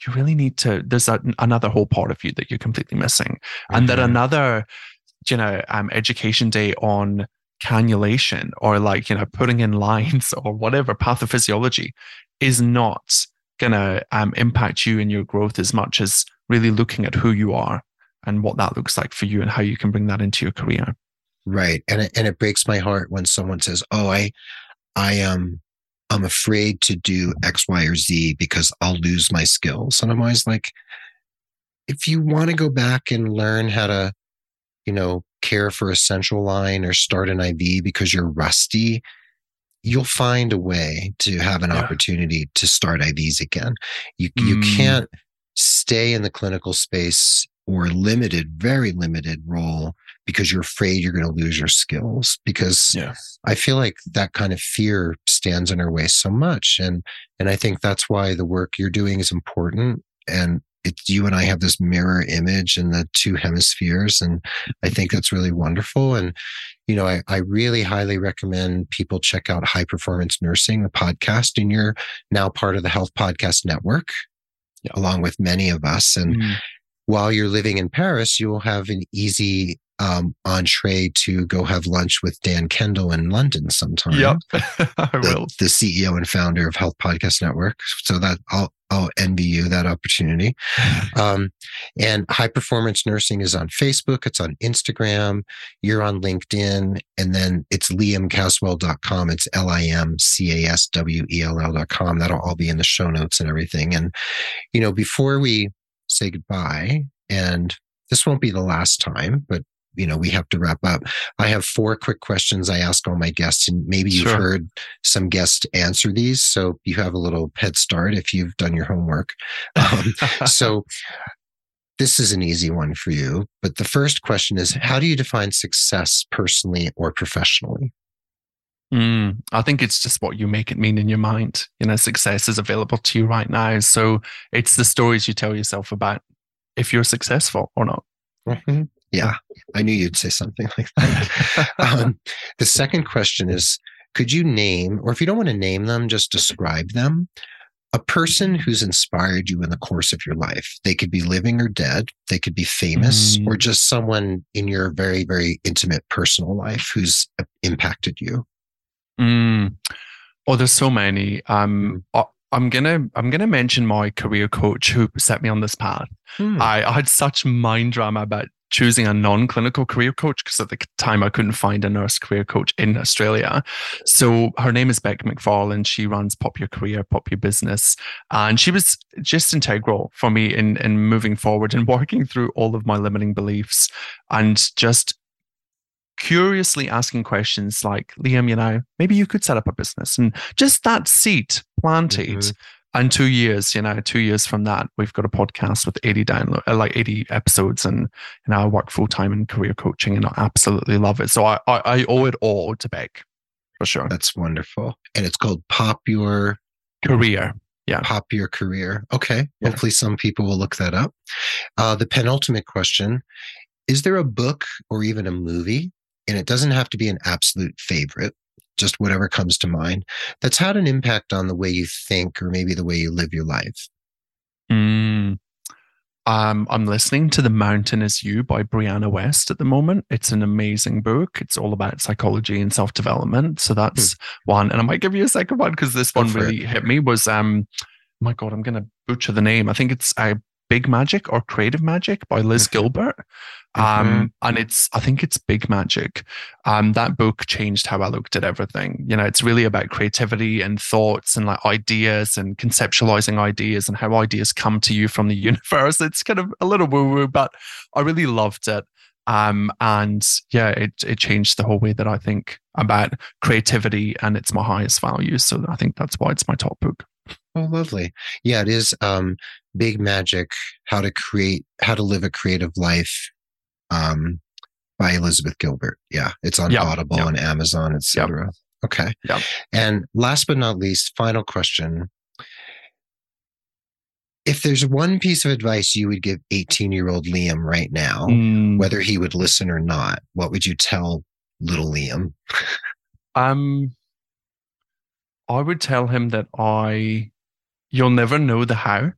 you really need to there's a, another whole part of you that you're completely missing mm-hmm. and that mm-hmm. another you know um, education day on cannulation or like you know putting in lines <laughs> or whatever pathophysiology is not going to um, impact you and your growth as much as really looking at who you are and what that looks like for you and how you can bring that into your career right and it, and it breaks my heart when someone says oh i i um I'm afraid to do X, Y, or Z because I'll lose my skills. And I'm always like, if you want to go back and learn how to, you know, care for a central line or start an IV because you're rusty, you'll find a way to have an yeah. opportunity to start IVs again. You, mm. you can't stay in the clinical space or limited, very limited role because you're afraid you're going to lose your skills because yeah. i feel like that kind of fear stands in our way so much and and i think that's why the work you're doing is important and it's you and i have this mirror image in the two hemispheres and i think that's really wonderful and you know i, I really highly recommend people check out high performance nursing the podcast and you're now part of the health podcast network yeah. along with many of us and mm while you're living in Paris, you will have an easy um, entree to go have lunch with Dan Kendall in London sometime. Yep, <laughs> I the, will. The CEO and founder of Health Podcast Network. So that I'll I'll envy you that opportunity. <laughs> Um, and High Performance Nursing is on Facebook. It's on Instagram. You're on LinkedIn, and then it's liamcaswell.com. It's L I M C A S W E L L.com. That'll all be in the show notes and everything. And you know, before we say goodbye, and this won't be the last time, but you know, we have to wrap up. I have four quick questions I ask all my guests, and maybe you've sure. heard some guests answer these. So you have a little head start if you've done your homework. Um, <laughs> so this is an easy one for you. But the first question is How do you define success personally or professionally? Mm, I think it's just what you make it mean in your mind. You know, success is available to you right now. So it's the stories you tell yourself about if you're successful or not. Mm-hmm. Yeah, I knew you'd say something <laughs> like that. um, the second question is Could you name, or if you don't want to name them, just describe them, a person who's inspired you in the course of your life? They could be living or dead, they could be famous, mm. or just someone in your very, very intimate personal life who's uh, impacted you. Mm. Oh, there's so many. Um, mm. I'm gonna I'm gonna mention my career coach who set me on this path. Hmm. I, I, had such mind drama about choosing a non-clinical career coach because at the time I couldn't find a nurse career coach in Australia. So her name is Beck McFarlane. She runs Pop Your Career, Pop Your Business. And she was just integral for me in, in moving forward and <laughs> working through all of my limiting beliefs and just curiously asking questions like, Liam, you know, maybe you could set up a business. And just that seed planted mm-hmm and two years, you know, two years from that, we've got a podcast with 80 download, uh, like 80 episodes, and you know, I work full time in career coaching, and I absolutely love it. So I, I, I owe it all to Beck, for sure. That's wonderful, and it's called Pop Your Career. Yeah, Pop Your Career. Okay, yeah. hopefully some people will look that up. Uh, the penultimate question: Is there a book or even a movie? And it doesn't have to be an absolute favorite just whatever comes to mind, that's had an impact on the way you think or maybe the way you live your life? Mm. Um, I'm listening to The Mountain Is You by Brianna West at the moment. It's an amazing book. It's all about psychology and self development. So that's hmm. one. And I might give you a second one because this Go one really it. hit me. Was um, my God, I'm gonna butcher the name. I think it's uh, Big Magic or Creative Magic by Liz. Gilbert. Um, mm-hmm. and it's, I think it's Big Magic. Um, that book changed how I looked at everything. You know, it's really about creativity and thoughts and like ideas and conceptualizing ideas and how ideas come to you from the <laughs> universe. It's kind of a little woo woo, but I really loved it. Um, and yeah, it, it changed the whole way that I think about creativity and it's my highest value. So I think that's why it's my top book. Oh, lovely. Yeah, it is. Um, Big Magic: How to Create, How to Live a Creative Life, um, by Elizabeth Gilbert. Yeah, it's on Yep, Audible yep. on Amazon, etc. Okay. Yep. And last but not least, final question. If there's one piece of advice you would give 18 year old Liam right now, Mm, whether he would listen or not, what would you tell little Liam? Um, I would tell him that I, you'll never know the how.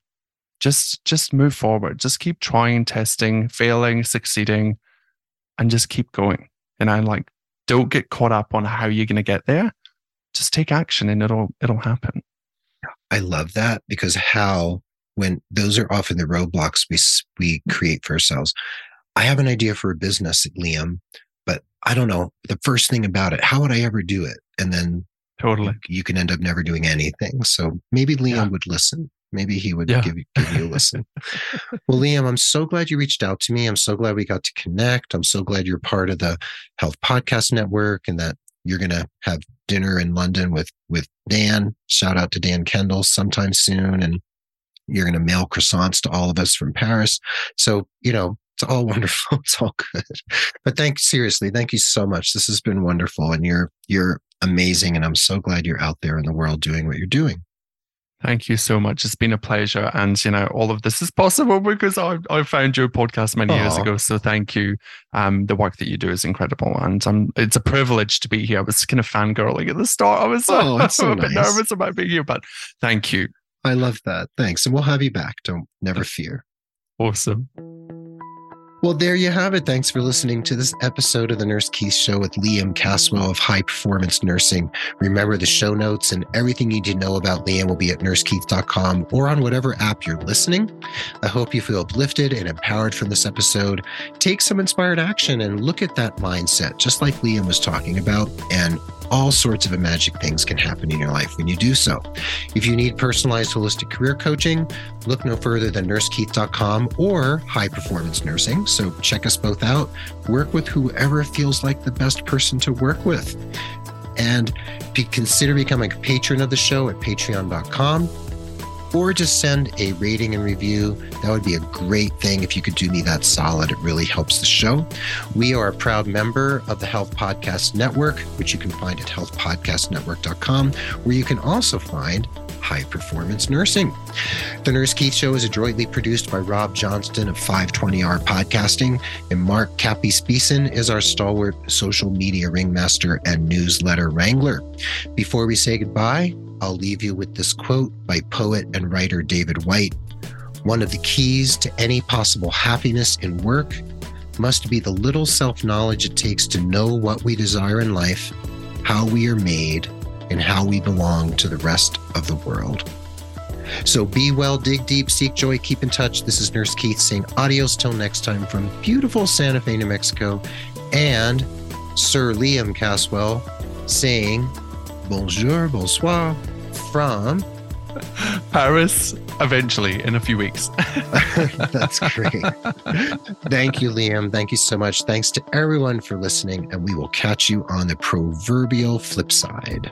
Just, just move forward. Just keep trying, testing, failing, succeeding, and just keep going. And i'm like, don't get caught up on how you're going to get there. Just take action, and it'll, it'll happen. I love that because how when those are often the roadblocks we we create for ourselves. I have an idea for a business, Liam, but I don't know the first thing about it. How would I ever do it? And then Totally. you, you can end up never doing anything. So maybe Liam Yeah. would listen. Maybe he would Yeah. give, you- give you a listen. <laughs> well, Liam, I'm so glad you reached out to me. I'm so glad we got to connect. I'm so glad you're part of the Health Podcast Network and that you're going to have dinner in London with with Dan. Shout out to Dan Kendall sometime soon, and you're going to mail croissants to all of us from Paris. So you know it's all <laughs> wonderful. It's all good. But thank seriously, thank you so much. This has been wonderful, and you're you're amazing, and I'm so glad you're out there in the world doing what you're doing. Thank you so much. It's been a pleasure. And, you know, all of this is possible because I, I found your podcast many years ago. So thank you. Um, the work that you do is incredible. And um, it's a privilege to be here. I was kind of fangirling at the start. I was <laughs> Oh, that's so a bit nice. nervous about being here, but thank you. I love that. Thanks, and we'll have you back. Don't never fear. Awesome. Well, there you have it. Thanks for listening to this episode of the Nurse Keith Show with Liam Caswell of High Performance Nursing. Remember the show notes and everything you need to know about Liam will be at nursekeith.com or on whatever app you're listening. I hope you feel uplifted and empowered from this episode. Take some inspired action and look at that mindset, just like Liam was talking about, and all sorts of magic things can happen in your life when you do so. If you need personalized holistic career coaching, look no further than nursekeith.com or High Performance Nursing. So check us both out. Work with whoever feels like the best person to work with. And be, consider becoming a patron of the show at patreon.com or just send a rating and review. That would be a great thing if you could do me that solid. It really helps the show. We are a proud member of the Health Podcast Network, which you can find at healthpodcastnetwork.com, where you can also find high performance nursing. The Nurse Keith Show is adroitly produced by Rob Johnston of 520R Podcasting, and Mark Capispisan is our stalwart social media ringmaster and newsletter wrangler. Before we say goodbye, I'll leave you with this quote by poet and writer David Whyte. One of the keys to any possible happiness in work must be the little self knowledge it takes to know what we desire in life, how we are made, and how we belong to the rest of the world. So be well, dig deep, seek joy, keep in touch. This is Nurse Keith saying adios till next time from beautiful Santa Fe, New Mexico, and Sir Liam Caswell saying bonjour, bonsoir from. Paris, eventually, in a few weeks. <laughs> <laughs> That's great. Thank you, Liam. Thank you so much. Thanks to everyone for listening, and we will catch you on the proverbial flip side.